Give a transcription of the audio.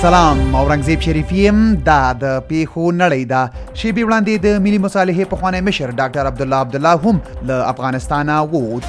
سلام اورنګزیب شریفی يم دا د پیښو نړۍ دا شی به وړاندې د ملي مصالحې په خوانې مشر ډاکټر عبد الله عبد الله هم له افغانستانه ووت